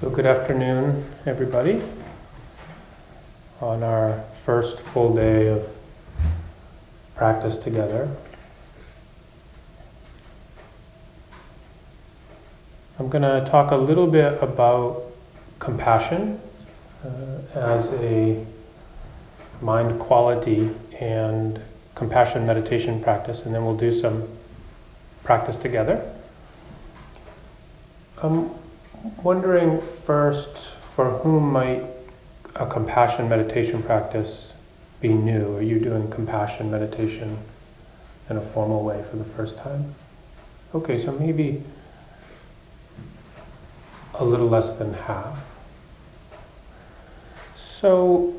So, good afternoon, everybody. On our first full day of practice together, I'm going to talk a little bit about compassion uh, as a mind quality and compassion meditation practice, and then we'll do some practice together. I'm wondering first for whom might a compassion meditation practice be new? Are you doing compassion meditation in a formal way for the first time? Okay, so maybe a little less than half. So,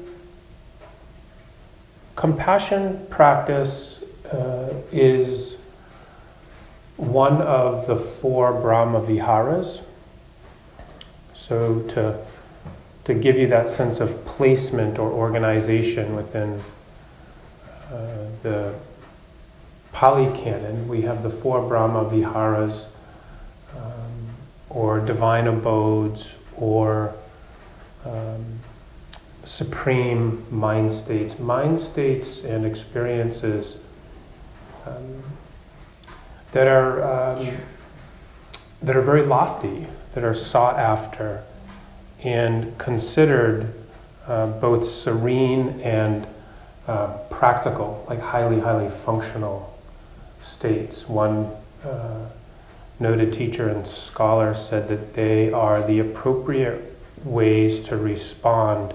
compassion practice uh, is one of the four Brahma Viharas. So, to, to give you that sense of placement or organization within uh, the Pali Canon, we have the four Brahma Viharas, um, or divine abodes, or um, supreme mind states. Mind states and experiences um, that are um, that are very lofty, that are sought after, and considered uh, both serene and uh, practical, like highly, highly functional states. One uh, noted teacher and scholar said that they are the appropriate ways to respond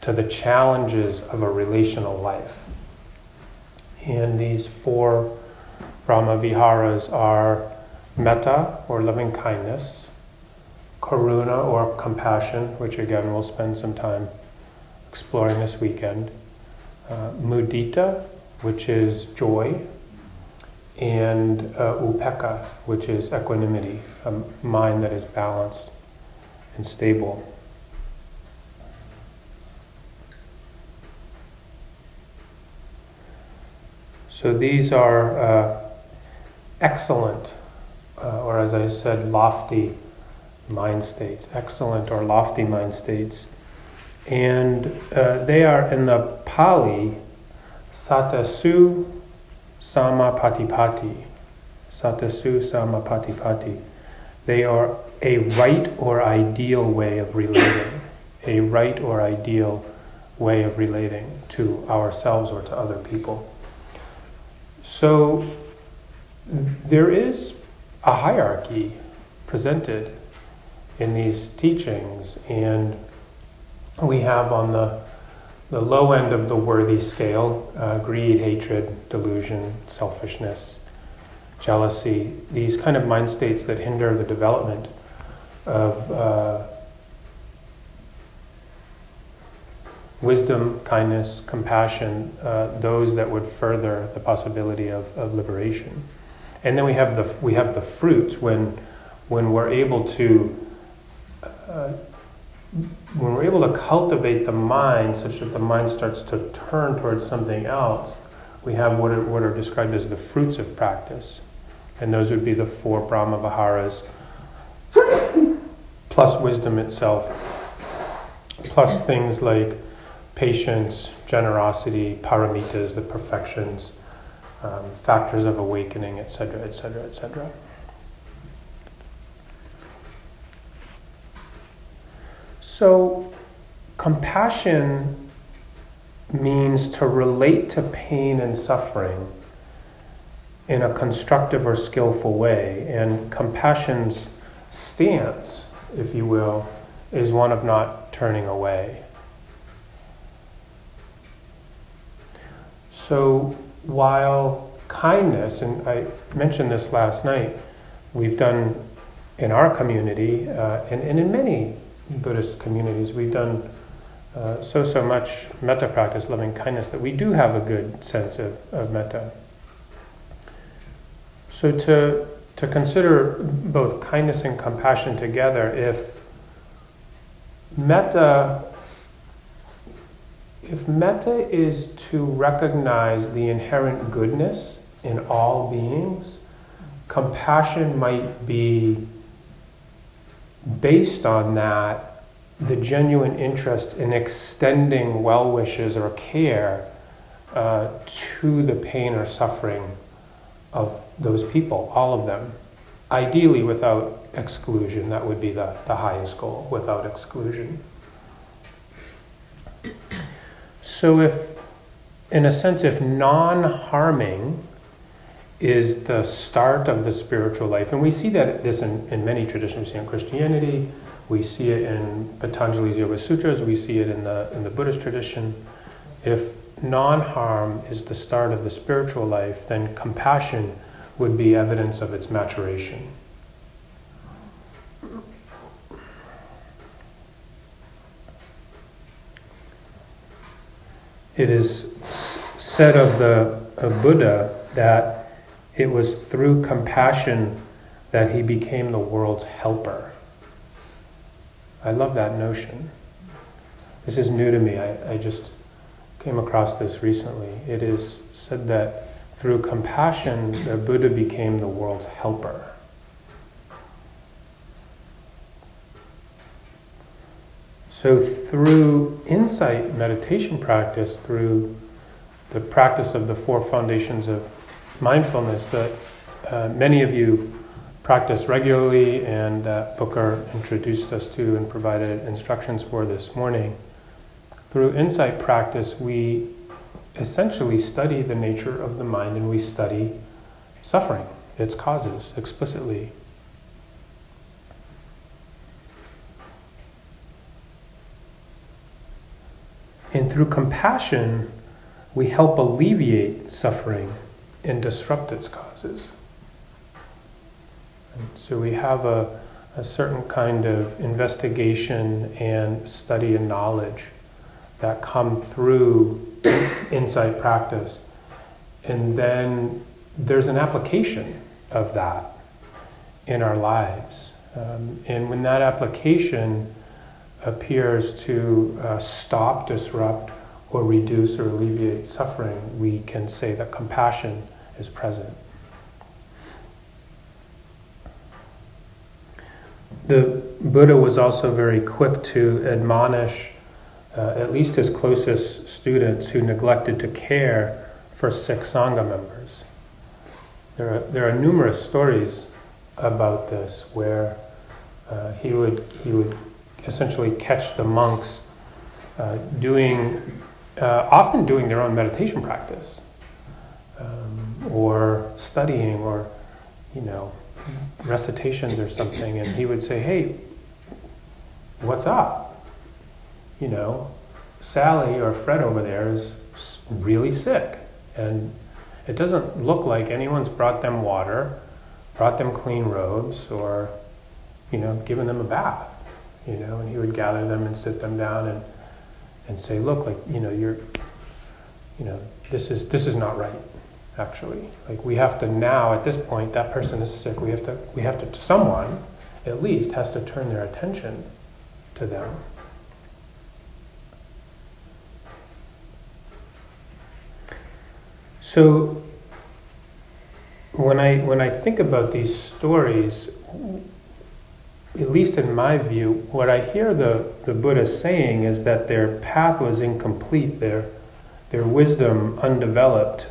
to the challenges of a relational life. And these four Brahma Viharas are metta, or loving kindness, karuna, or compassion, which again we'll spend some time exploring this weekend, uh, mudita, which is joy, and uh, upekkha, which is equanimity, a mind that is balanced and stable. So these are uh, excellent, uh, or as I said, lofty mind states, excellent or lofty mind states. And uh, they are in the Pali, satasu samapatipati. Satasu samapatipati. They are a right or ideal way of relating, a right or ideal way of relating to ourselves or to other people. So there is a hierarchy presented in these teachings, and we have on the the low end of the worthy scale uh, greed, hatred, delusion, selfishness, jealousy, these kind of mind states that hinder the development of uh, wisdom, kindness, compassion, uh, those that would further the possibility of, of liberation. And then we have the, we have the fruits when, when we're able to uh, when we're able to cultivate the mind such that the mind starts to turn towards something else, we have what are, what are described as the fruits of practice. And those would be the four Brahma Viharas, plus wisdom itself, plus things like patience, generosity, paramitas, the perfections, um, factors of awakening, etc., etc., etc. So, compassion means to relate to pain and suffering in a constructive or skillful way. And compassion's stance, if you will, is one of not turning away. So, while kindness, and I mentioned this last night, we've done in our community uh, and, and in many Buddhist communities, we've done uh, so, so much metta practice, loving kindness, that we do have a good sense of, of metta. So, to, to consider both kindness and compassion together, if metta if metta is to recognize the inherent goodness in all beings, compassion might be based on that, the genuine interest in extending well wishes or care uh, to the pain or suffering of those people, all of them. Ideally, without exclusion, that would be the, the highest goal, without exclusion. So, if, in a sense, if non harming is the start of the spiritual life. And we see that this in, in many traditions. We see it in Christianity, we see it in Patanjali's Yoga Sutras, we see it in the, in the Buddhist tradition. If non harm is the start of the spiritual life, then compassion would be evidence of its maturation. It is said of the of Buddha that it was through compassion that he became the world's helper. I love that notion. This is new to me. I, I just came across this recently. It is said that through compassion, the Buddha became the world's helper. So, through insight meditation practice, through the practice of the four foundations of mindfulness that uh, many of you practice regularly and that Booker introduced us to and provided instructions for this morning. Through insight practice, we essentially study the nature of the mind and we study suffering, its causes, explicitly. And through compassion, we help alleviate suffering and disrupt its causes. And so we have a, a certain kind of investigation and study and knowledge that come through insight practice. And then there's an application of that in our lives. Um, and when that application appears to uh, stop, disrupt, or reduce or alleviate suffering, we can say that compassion is present. The Buddha was also very quick to admonish uh, at least his closest students who neglected to care for sick Sangha members. There are, there are numerous stories about this where uh, he, would, he would essentially catch the monks uh, doing, uh, often doing their own meditation practice Um, or studying or, you know, recitations or something, and he would say, Hey, what's up? You know, Sally or Fred over there is really sick, and it doesn't look like anyone's brought them water, brought them clean robes, or, you know, given them a bath. You know, and he would gather them and sit them down and, and say, Look, like, you know, you're, you know, this is, this is not right actually. Like we have to now, at this point, that person is sick. We have to, we have to, someone at least has to turn their attention to them. So when I when I think about these stories, at least in my view, what I hear the, the Buddha saying is that their path was incomplete, their their wisdom undeveloped,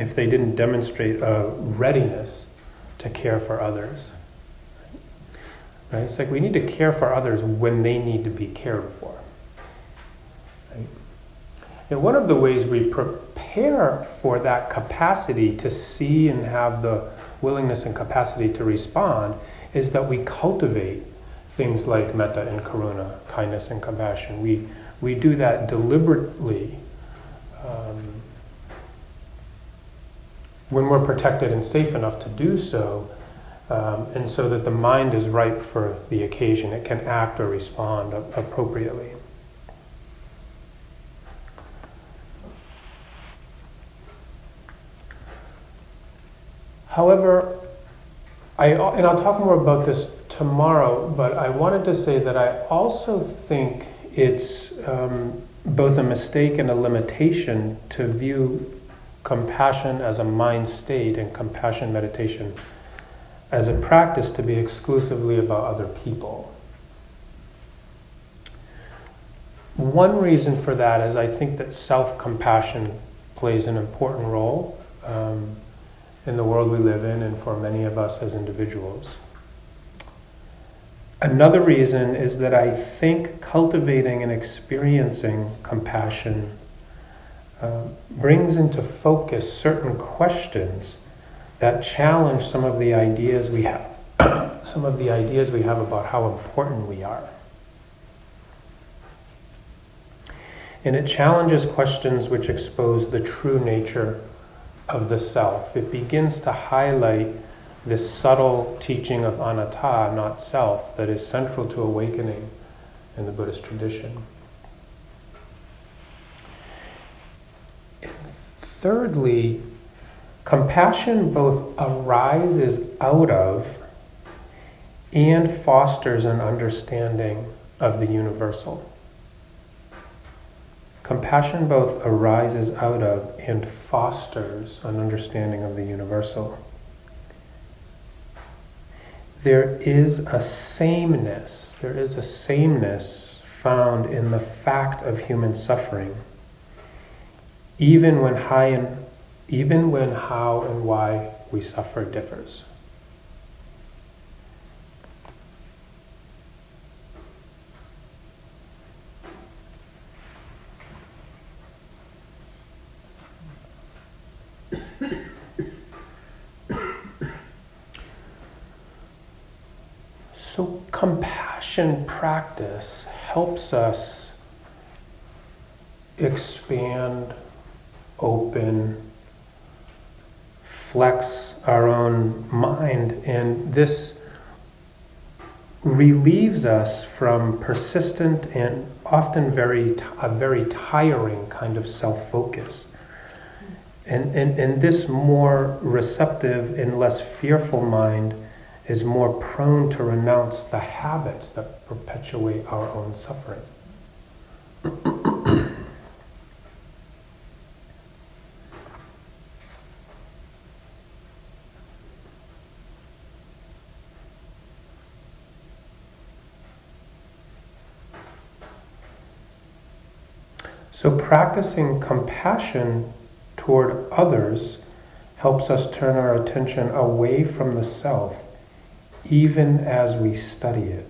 if they didn't demonstrate a readiness to care for others. Right? It's like we need to care for others when they need to be cared for. Right? And one of the ways we prepare for that capacity to see and have the willingness and capacity to respond is that we cultivate things like metta and karuna, kindness and compassion. We, we do that deliberately. When we're protected and safe enough to do so, um, and so that the mind is ripe for the occasion, it can act or respond appropriately. However, I, and I'll talk more about this tomorrow, but I wanted to say that I also think it's um, both a mistake and a limitation to view compassion as a mind state and compassion meditation as a practice to be exclusively about other people. One reason for that is I think that self compassion plays an important role um, in the world we live in and for many of us as individuals. Another reason is that I think cultivating and experiencing compassion uh, brings into focus certain questions that challenge some of the ideas we have, some of the ideas we have about how important we are. And it challenges questions which expose the true nature of the self. It begins to highlight this subtle teaching of anatta, not self, that is central to awakening in the Buddhist tradition. Thirdly, compassion both arises out of and fosters an understanding of the universal. Compassion both arises out of and fosters an understanding of the universal there is a sameness, there is a sameness found in the fact of human suffering, even when high and even when how and why we suffer differs. So, compassion practice helps us expand, open, flex our own mind, and this relieves us from persistent and often very a very tiring kind of self-focus. And, and, and this more receptive and less fearful mind is more prone to renounce the habits that perpetuate our own suffering. So, practicing compassion toward others helps us turn our attention away from the self even as we study it.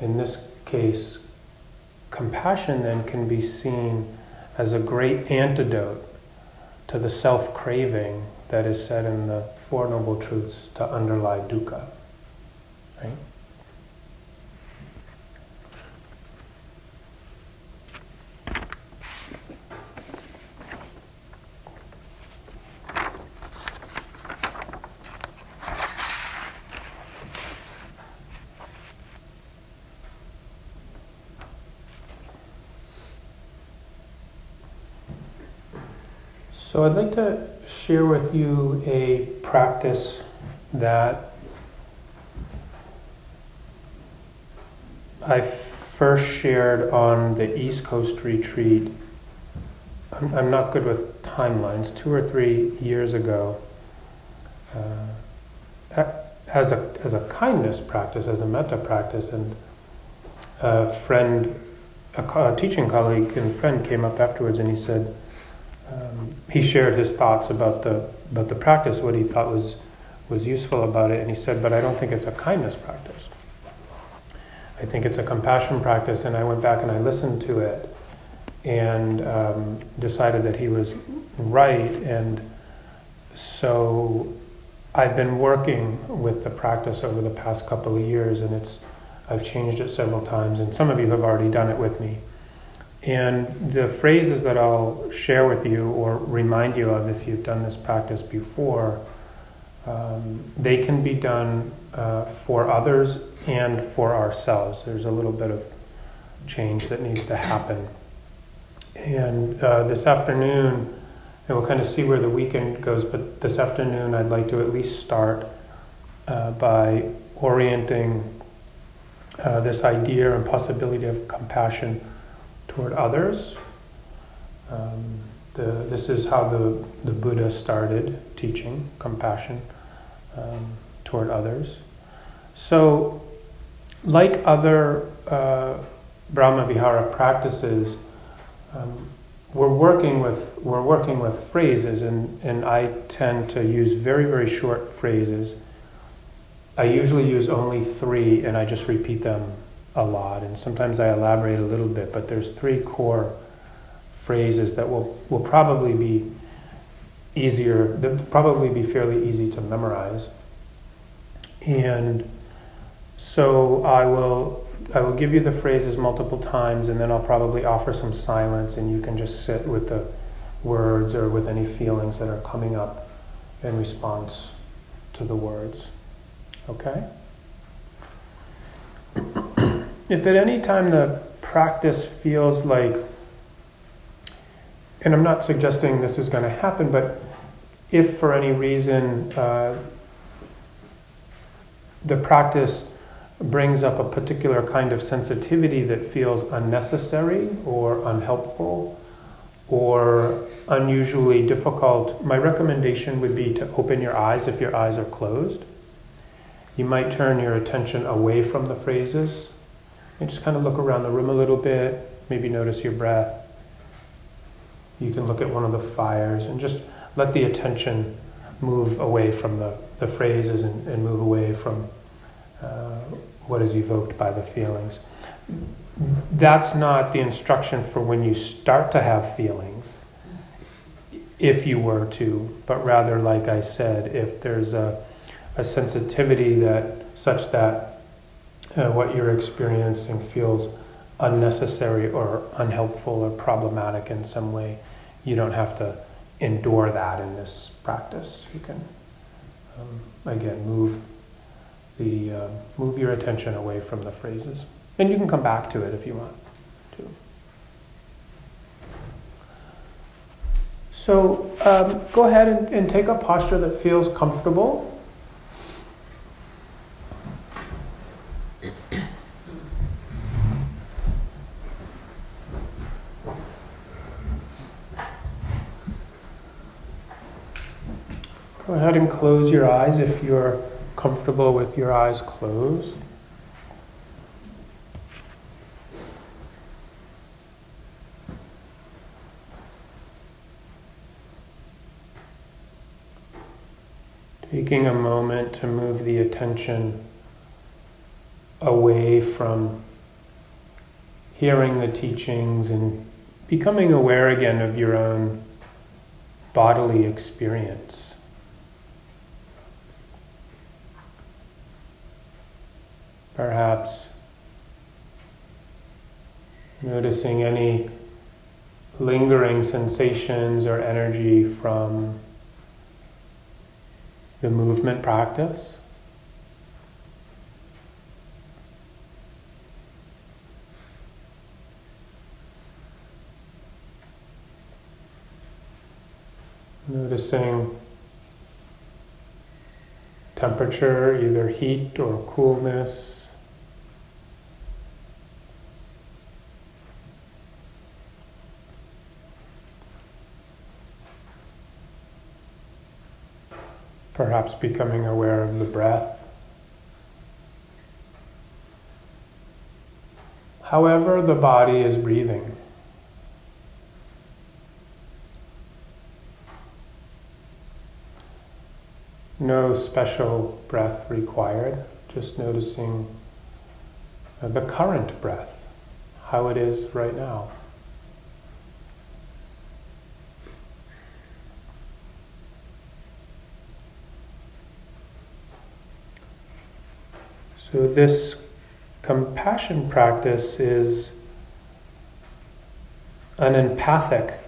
In this case, compassion then can be seen as a great antidote to the self craving that is said in the Four Noble Truths to underlie dukkha. Right? So I'd like to share with you a practice that I first shared on the East Coast retreat. I'm, I'm not good with timelines, two or three years ago. Uh, as a, as a kindness practice, as a metta practice, and a friend, a, a teaching colleague and friend came up afterwards and he said, um, he shared his thoughts about the about the practice, what he thought was was useful about it, and he said, "But I don't think it's a kindness practice. I think it's a compassion practice." And I went back and I listened to it, and um, decided that he was right. And so I've been working with the practice over the past couple of years, and it's I've changed it several times, and some of you have already done it with me. And the phrases that I'll share with you or remind you of if you've done this practice before, um, they can be done uh, for others and for ourselves. There's a little bit of change that needs to happen. And uh, this afternoon, and we'll kind of see where the weekend goes, but this afternoon I'd like to at least start uh, by orienting uh, this idea and possibility of compassion toward others. Um, the, this is how the, the Buddha started teaching compassion um, toward others. So, like other uh, Brahma Vihara practices, um, we're working with we're working with phrases, and, and I tend to use very very short phrases. I usually use only three, and I just repeat them a lot. And sometimes I elaborate a little bit, but there's three core phrases that will will probably be easier. That probably be fairly easy to memorize. And so I will I will give you the phrases multiple times, and then I'll probably offer some silence, and you can just sit with the words or with any feelings that are coming up in response to the words. Okay? If at any time the practice feels like, and I'm not suggesting this is going to happen, but if for any reason uh, the practice brings up a particular kind of sensitivity that feels unnecessary or unhelpful or unusually difficult, my recommendation would be to open your eyes if your eyes are closed. You might turn your attention away from the phrases and just kind of look around the room a little bit, maybe notice your breath. You can look at one of the fires and just let the attention move away from the, the phrases and, and move away from uh, what is evoked by the feelings. That's not the instruction for when you start to have feelings, if you were to, but rather, like I said, if there's a, a sensitivity that such that uh, what you're experiencing feels unnecessary or unhelpful or problematic in some way, you don't have to endure that in this practice. You can, um, again, move the uh, move your attention away from the phrases. And you can come back to it if you want to. So um, go ahead and, and take a posture that feels comfortable. Ahead and close your eyes if you're comfortable with your eyes closed. Taking a moment to move the attention away from hearing the teachings and becoming aware again of your own bodily experience. Perhaps noticing any lingering sensations or energy from the movement practice. Noticing temperature, either heat or coolness. Perhaps becoming aware of the breath. However, the body is breathing. No special breath required, just noticing the current breath, how it is right now. So, this compassion practice is an empathic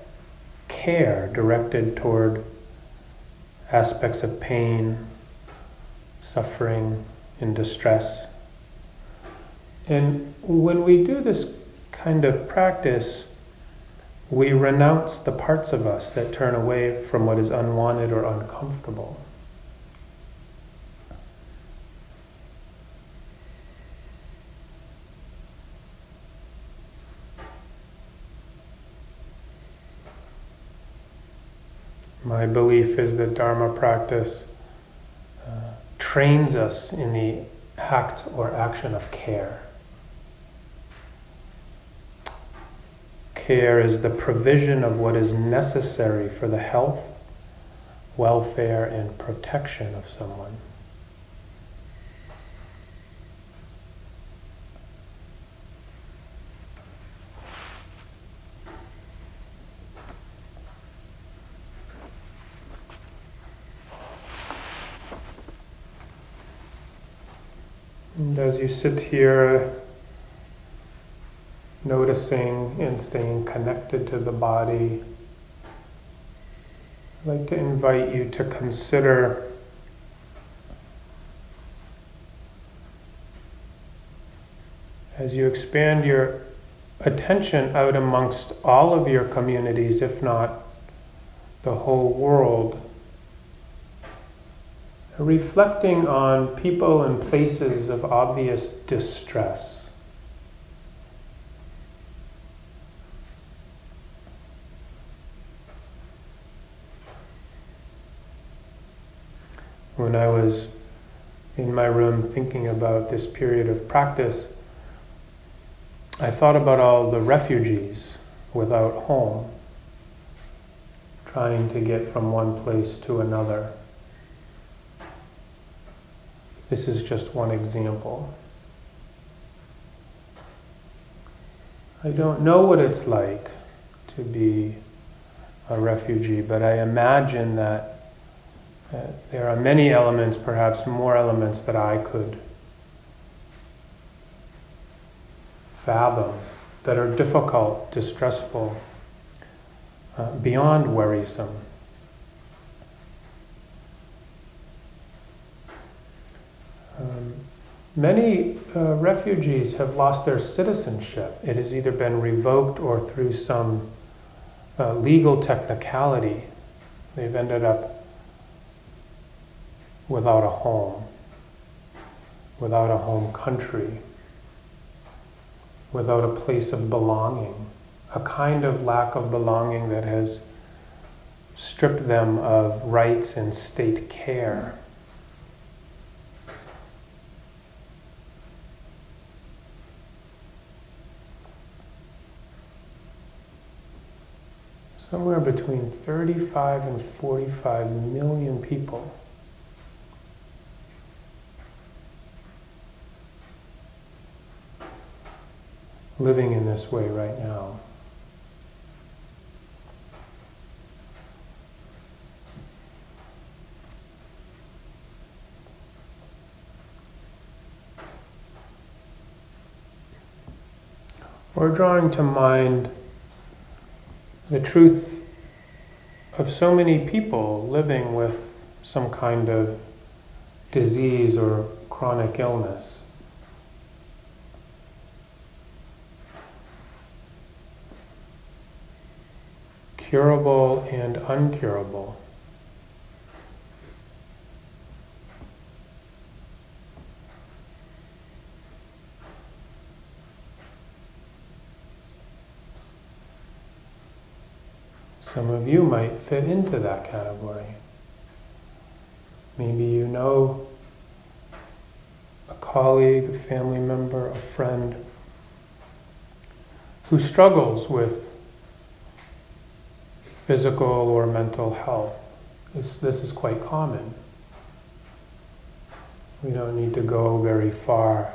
care directed toward aspects of pain, suffering, and distress. And when we do this kind of practice, we renounce the parts of us that turn away from what is unwanted or uncomfortable. My belief is that Dharma practice uh, trains us in the act or action of care. Care is the provision of what is necessary for the health, welfare, and protection of someone. And as you sit here, noticing and staying connected to the body, I'd like to invite you to consider as you expand your attention out amongst all of your communities, if not the whole world reflecting on people and places of obvious distress. When I was in my room thinking about this period of practice, I thought about all the refugees without home, trying to get from one place to another. This is just one example. I don't know what it's like to be a refugee, but I imagine that uh, there are many elements, perhaps more elements, that I could fathom that are difficult, distressful, uh, beyond worrisome. Many uh, refugees have lost their citizenship. It has either been revoked or through some uh, legal technicality, they've ended up without a home, without a home country, without a place of belonging, a kind of lack of belonging that has stripped them of rights and state care. Somewhere between 35 and 45 million people. Living in this way right now. We're drawing to mind the truth of so many people living with some kind of disease or chronic illness. Curable and uncurable. Some of you might fit into that category. Maybe you know a colleague, a family member, a friend who struggles with physical or mental health. This, this is quite common. We don't need to go very far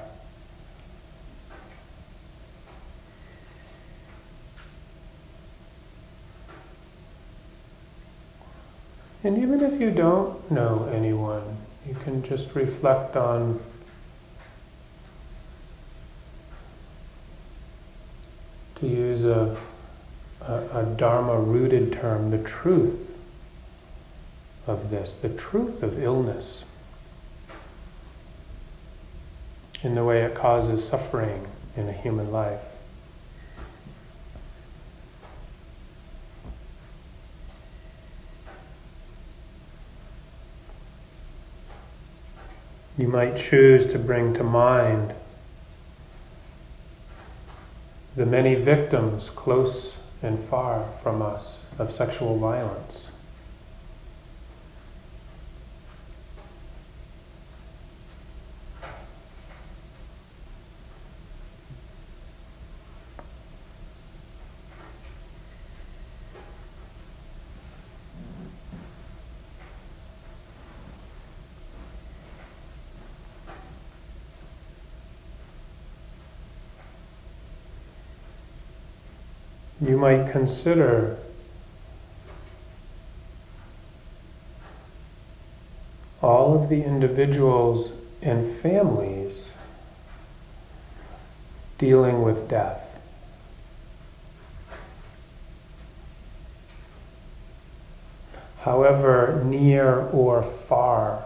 And even if you don't know anyone, you can just reflect on to use a, a, a Dharma rooted term, the truth of this, the truth of illness, in the way it causes suffering in a human life. You might choose to bring to mind the many victims close and far from us of sexual violence. You might consider all of the individuals and families dealing with death. However near or far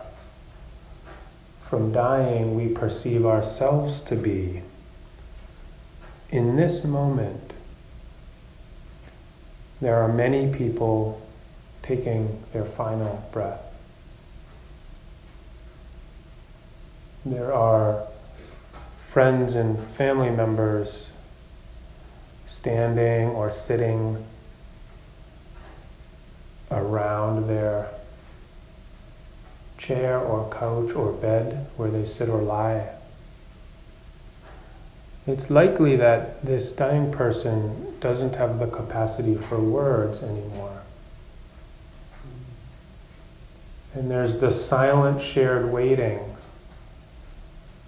from dying we perceive ourselves to be, in this moment, there are many people taking their final breath. There are friends and family members standing or sitting around their chair or couch or bed where they sit or lie. It's likely that this dying person doesn't have the capacity for words anymore. And there's the silent shared waiting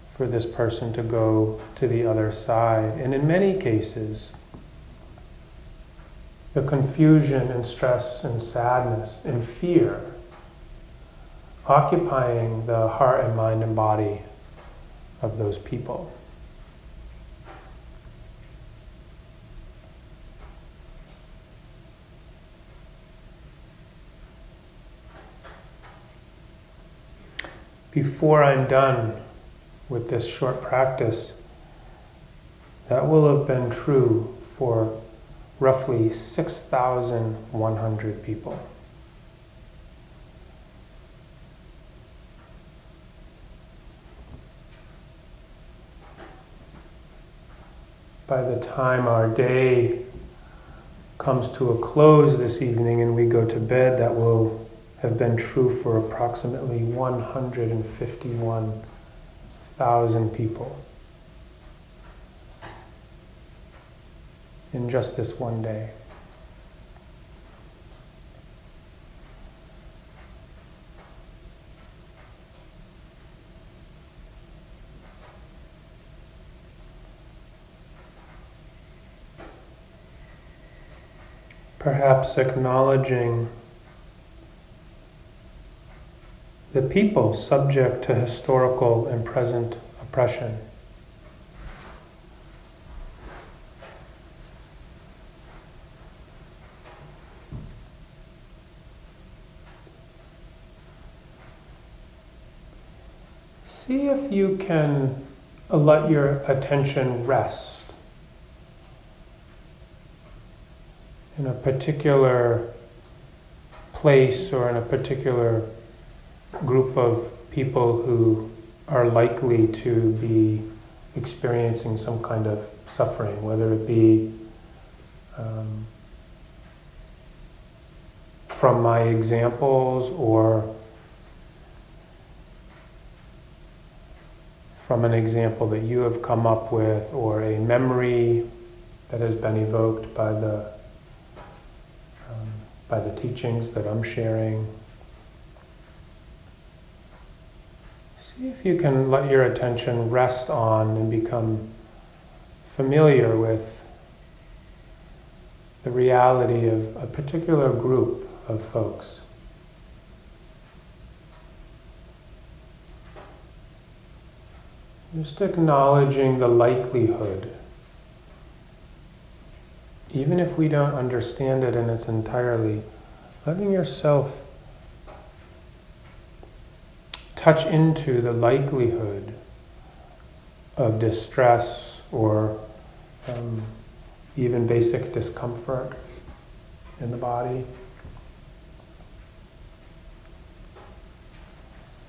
for this person to go to the other side. And in many cases, the confusion and stress and sadness and fear occupying the heart and mind and body of those people. Before I'm done with this short practice, that will have been true for roughly 6,100 people. By the time our day comes to a close this evening and we go to bed, that will have been true for approximately 151 thousand people in just this one day. Perhaps acknowledging the people subject to historical and present oppression. See if you can let your attention rest in a particular place or in a particular group of people who are likely to be experiencing some kind of suffering, whether it be um, from my examples or from an example that you have come up with or a memory that has been evoked by the um, by the teachings that I'm sharing. See if you can let your attention rest on and become familiar with the reality of a particular group of folks. Just acknowledging the likelihood, even if we don't understand it in its entirety, letting yourself touch into the likelihood of distress or um, even basic discomfort in the body.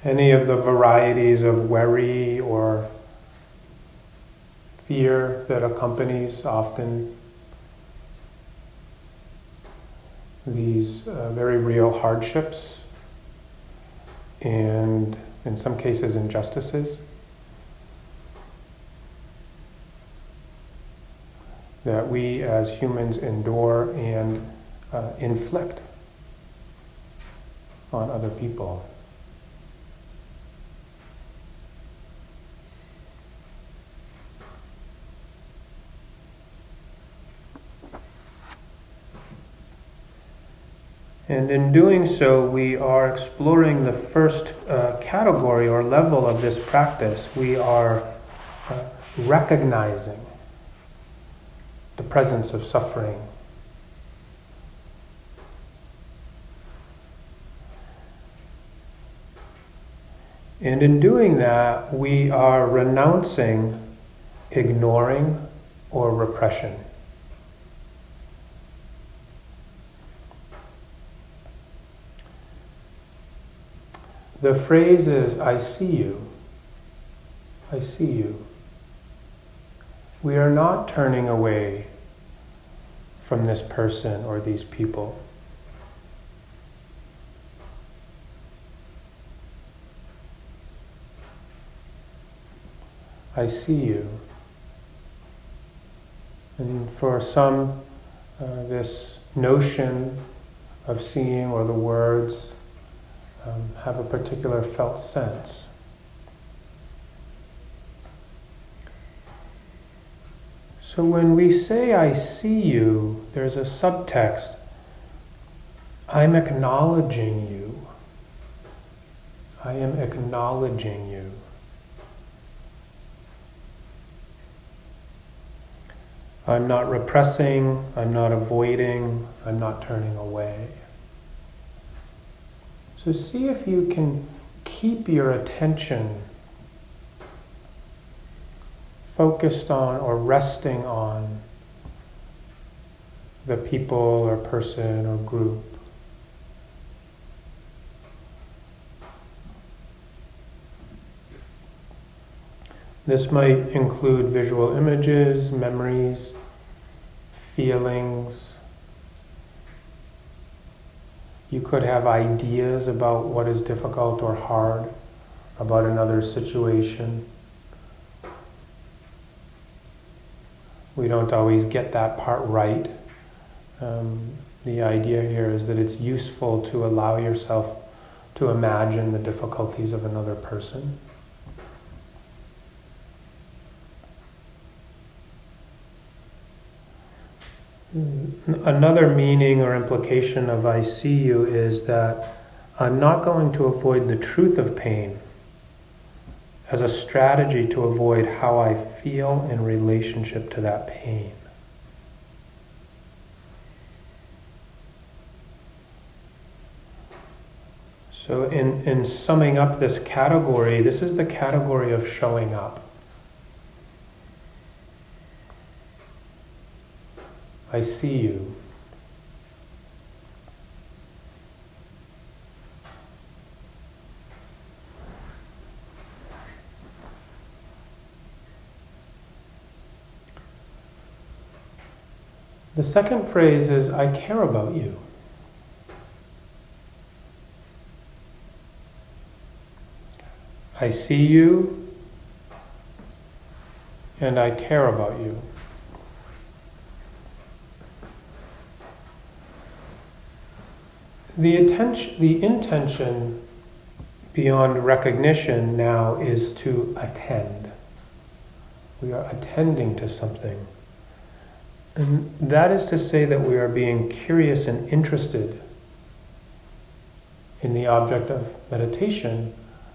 Any of the varieties of worry or fear that accompanies often these uh, very real hardships and in some cases injustices that we as humans endure and uh, inflict on other people. And in doing so, we are exploring the first uh, category or level of this practice. We are uh, recognizing the presence of suffering. And in doing that, we are renouncing ignoring or repression. The phrase is, I see you. I see you. We are not turning away from this person or these people. I see you. And for some, uh, this notion of seeing or the words um, have a particular felt sense. So when we say, I see you, there's a subtext. I'm acknowledging you. I am acknowledging you. I'm not repressing, I'm not avoiding, I'm not turning away. So see if you can keep your attention focused on or resting on the people or person or group. This might include visual images, memories, feelings. You could have ideas about what is difficult or hard about another situation. We don't always get that part right. Um, the idea here is that it's useful to allow yourself to imagine the difficulties of another person. Another meaning or implication of I see you is that I'm not going to avoid the truth of pain as a strategy to avoid how I feel in relationship to that pain. So, in, in summing up this category, this is the category of showing up. I see you. The second phrase is, I care about you. I see you and I care about you. The, attention, the intention beyond recognition now is to attend. We are attending to something. And that is to say that we are being curious and interested in the object of meditation,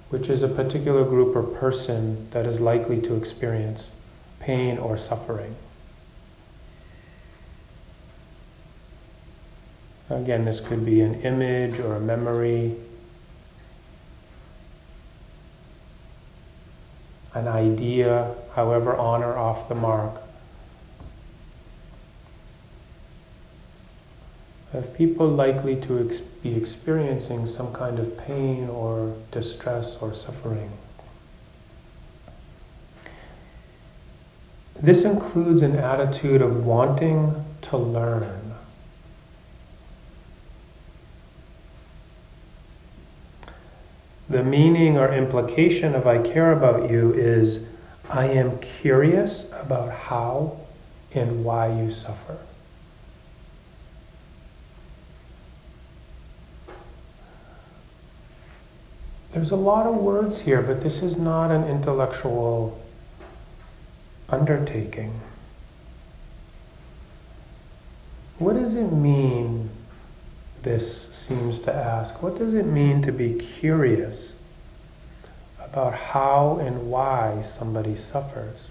which is a particular group or person that is likely to experience pain or suffering. Again, this could be an image or a memory, an idea, however on or off the mark. of people likely to ex- be experiencing some kind of pain or distress or suffering. This includes an attitude of wanting to learn. The meaning or implication of I care about you is I am curious about how and why you suffer. There's a lot of words here, but this is not an intellectual undertaking. What does it mean this seems to ask what does it mean to be curious about how and why somebody suffers?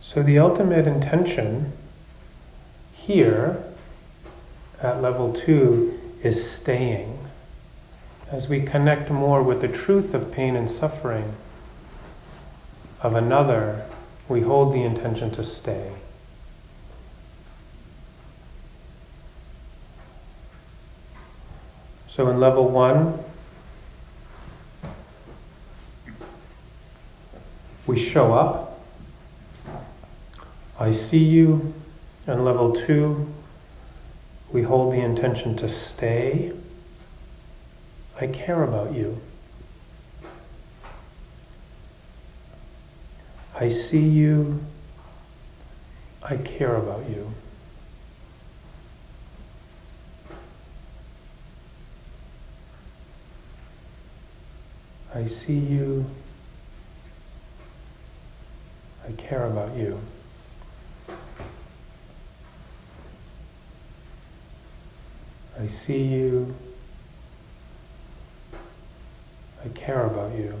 So, the ultimate intention here at level two is staying. As we connect more with the truth of pain and suffering of another, we hold the intention to stay. So in level one, we show up I see you. And level two, we hold the intention to stay. I care about you. I see you. I care about you. I see you. I care about you. I see you. I care about you.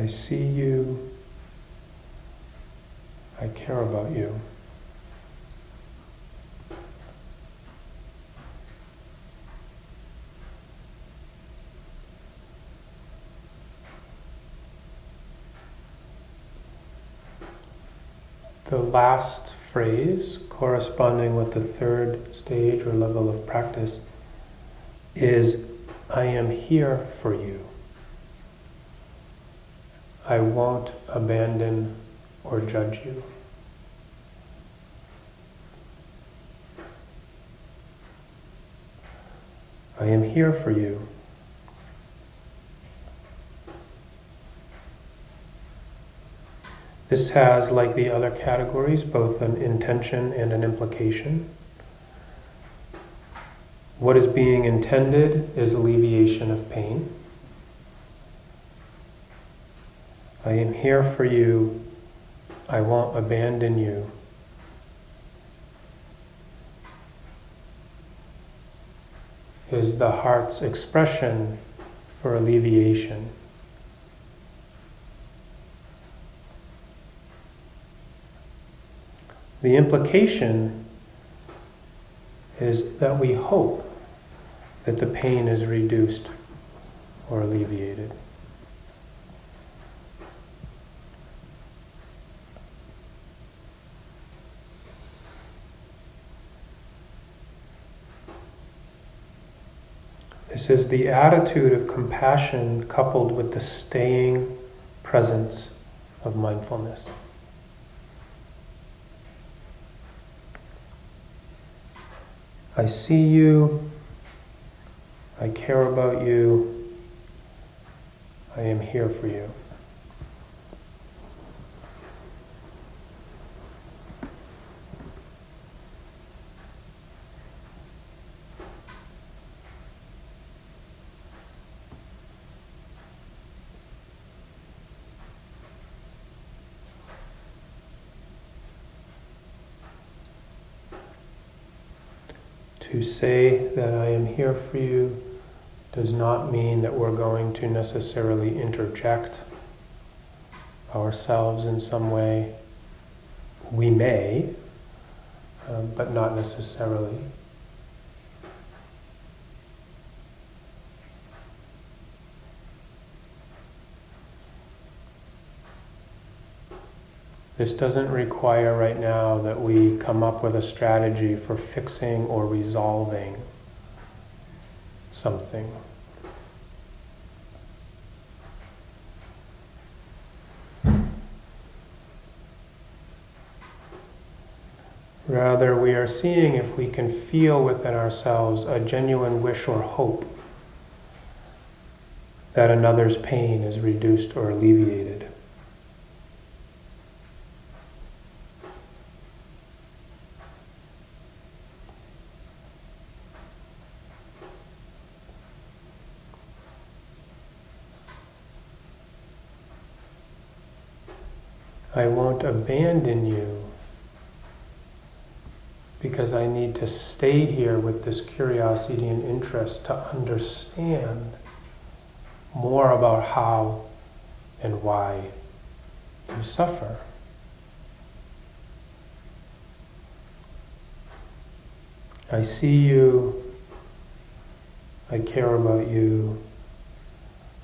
I see you. I care about you. The last phrase, corresponding with the third stage or level of practice, is I am here for you. I won't abandon or judge you. I am here for you. This has, like the other categories, both an intention and an implication. What is being intended is alleviation of pain. I am here for you. I won't abandon you. Is the heart's expression for alleviation. The implication is that we hope that the pain is reduced or alleviated. This is the attitude of compassion coupled with the staying presence of mindfulness. I see you. I care about you. I am here for you. To say that I am here for you does not mean that we're going to necessarily interject ourselves in some way. We may, um, but not necessarily. This doesn't require right now that we come up with a strategy for fixing or resolving something. Rather, we are seeing if we can feel within ourselves a genuine wish or hope that another's pain is reduced or alleviated. Won't abandon you because I need to stay here with this curiosity and interest to understand more about how and why you suffer. I see you, I care about you,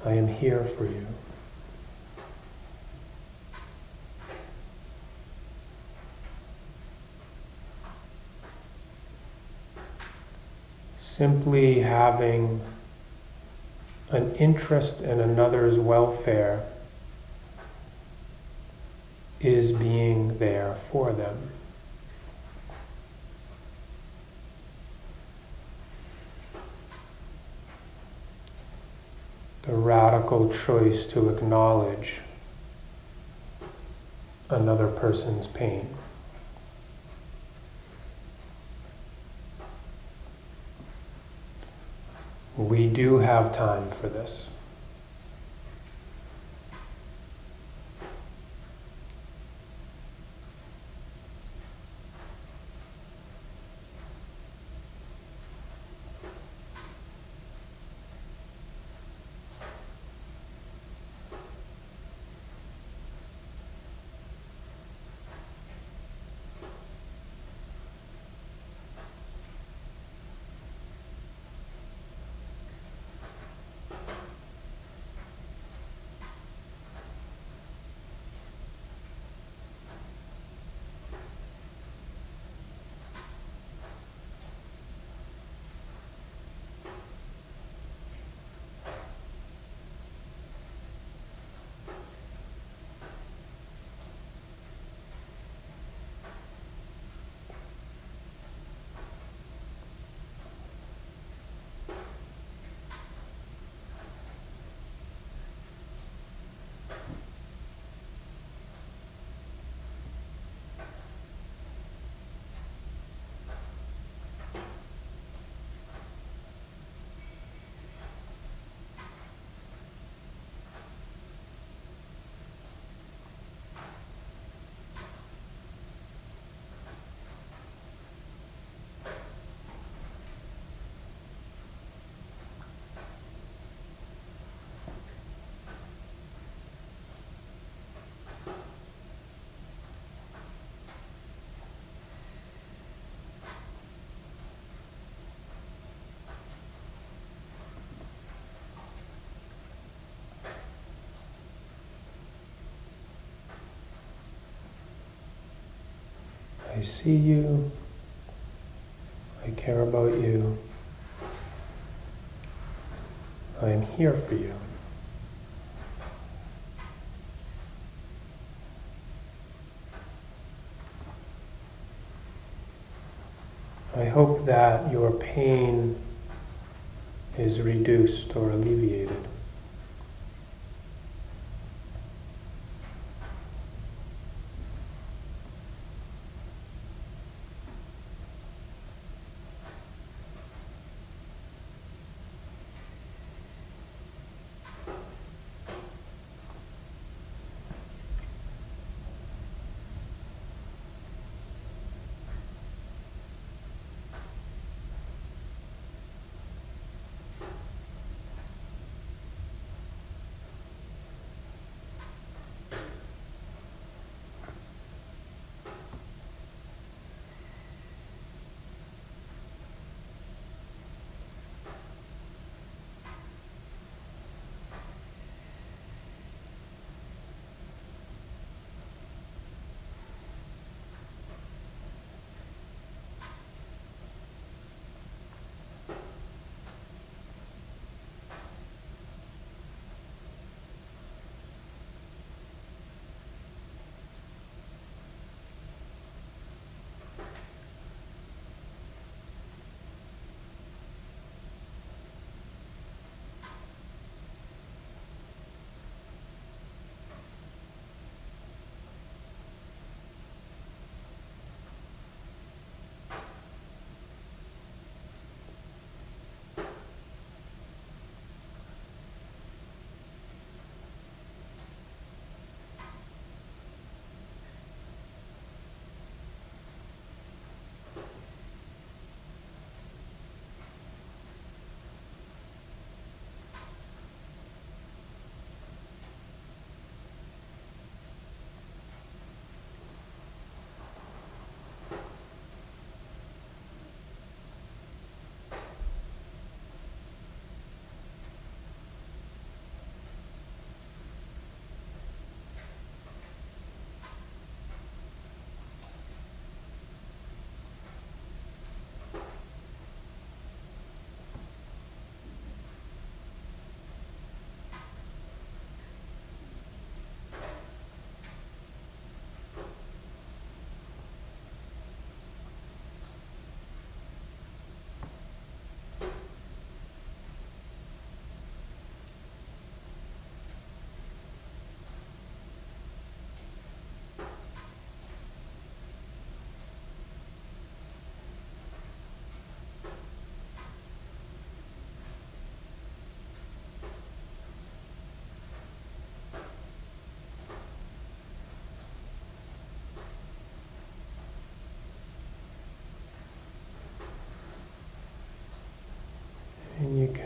I am here for you. Simply having an interest in another's welfare is being there for them. The radical choice to acknowledge another person's pain. We do have time for this. I see you. I care about you. I am here for you. I hope that your pain is reduced or alleviated.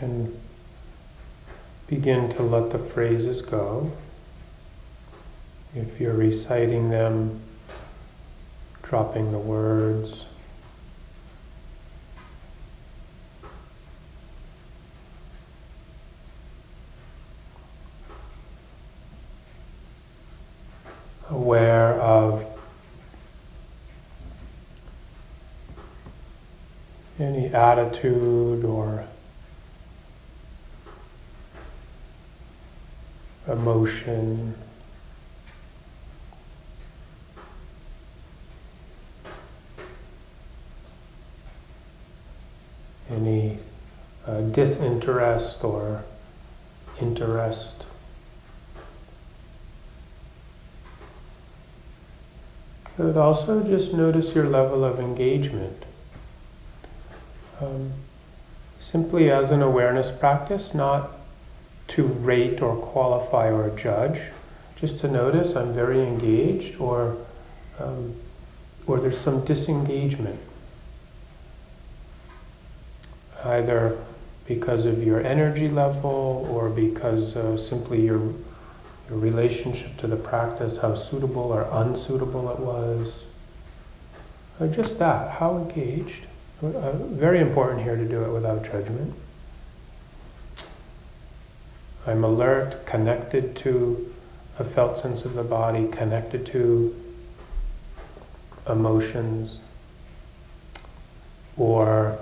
Can begin to let the phrases go. If you're reciting them, dropping the words. Aware of any attitude or emotion. Any uh, disinterest or interest. Could also just notice your level of engagement. Um, simply as an awareness practice, not to rate or qualify or judge, just to notice I'm very engaged or, um, or there's some disengagement. Either because of your energy level or because uh, simply your, your relationship to the practice, how suitable or unsuitable it was. Or just that, how engaged. Uh, very important here to do it without judgment. I'm alert, connected to a felt sense of the body, connected to emotions, or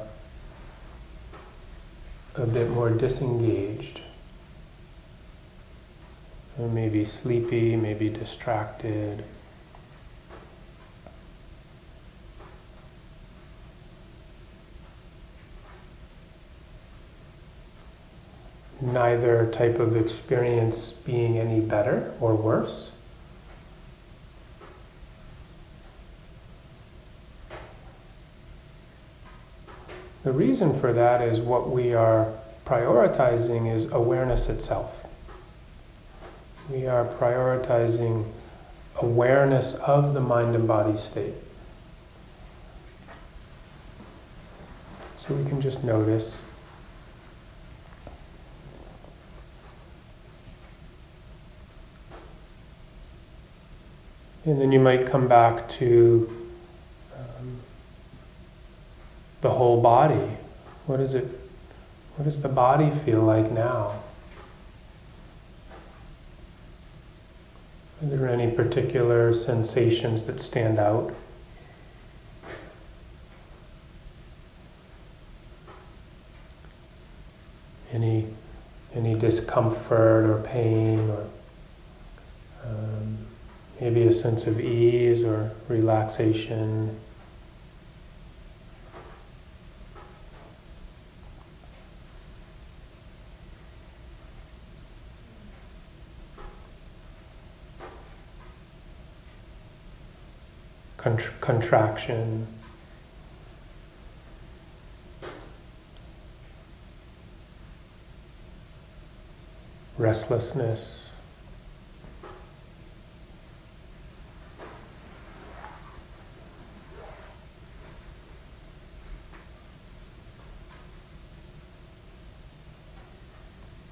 a bit more disengaged. Maybe sleepy, maybe distracted. Neither type of experience being any better or worse. The reason for that is what we are prioritizing is awareness itself. We are prioritizing awareness of the mind and body state. So we can just notice And then you might come back to um, the whole body. What is it? What does the body feel like now? Are there any particular sensations that stand out? Any, any discomfort or pain or um, maybe a sense of ease or relaxation. Contr- contraction. Restlessness.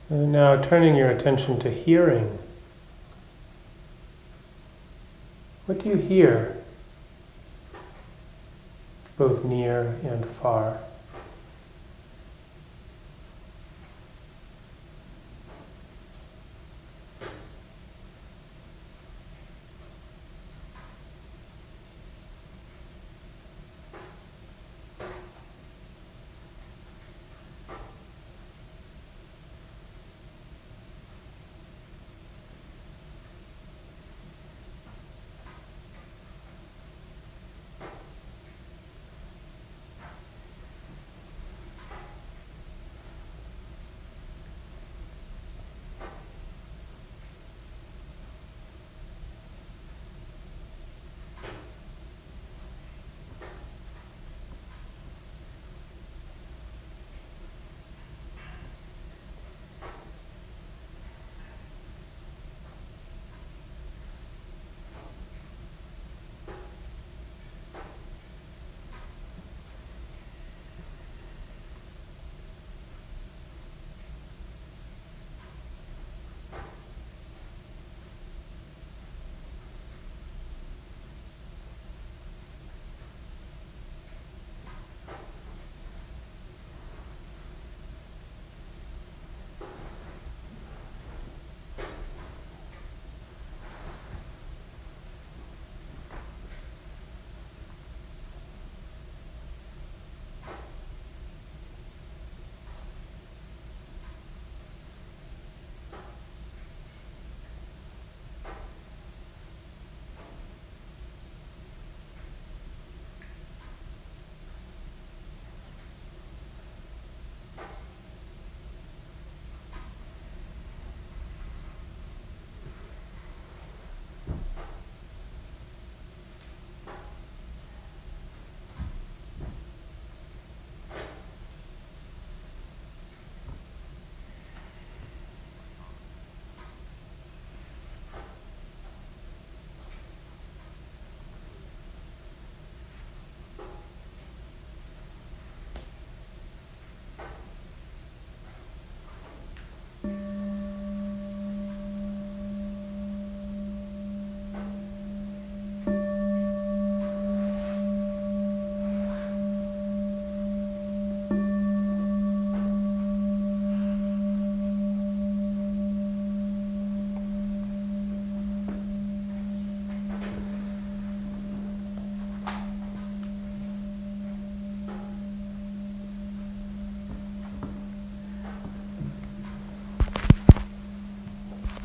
And now turning your attention to hearing. What do you hear, both near and far?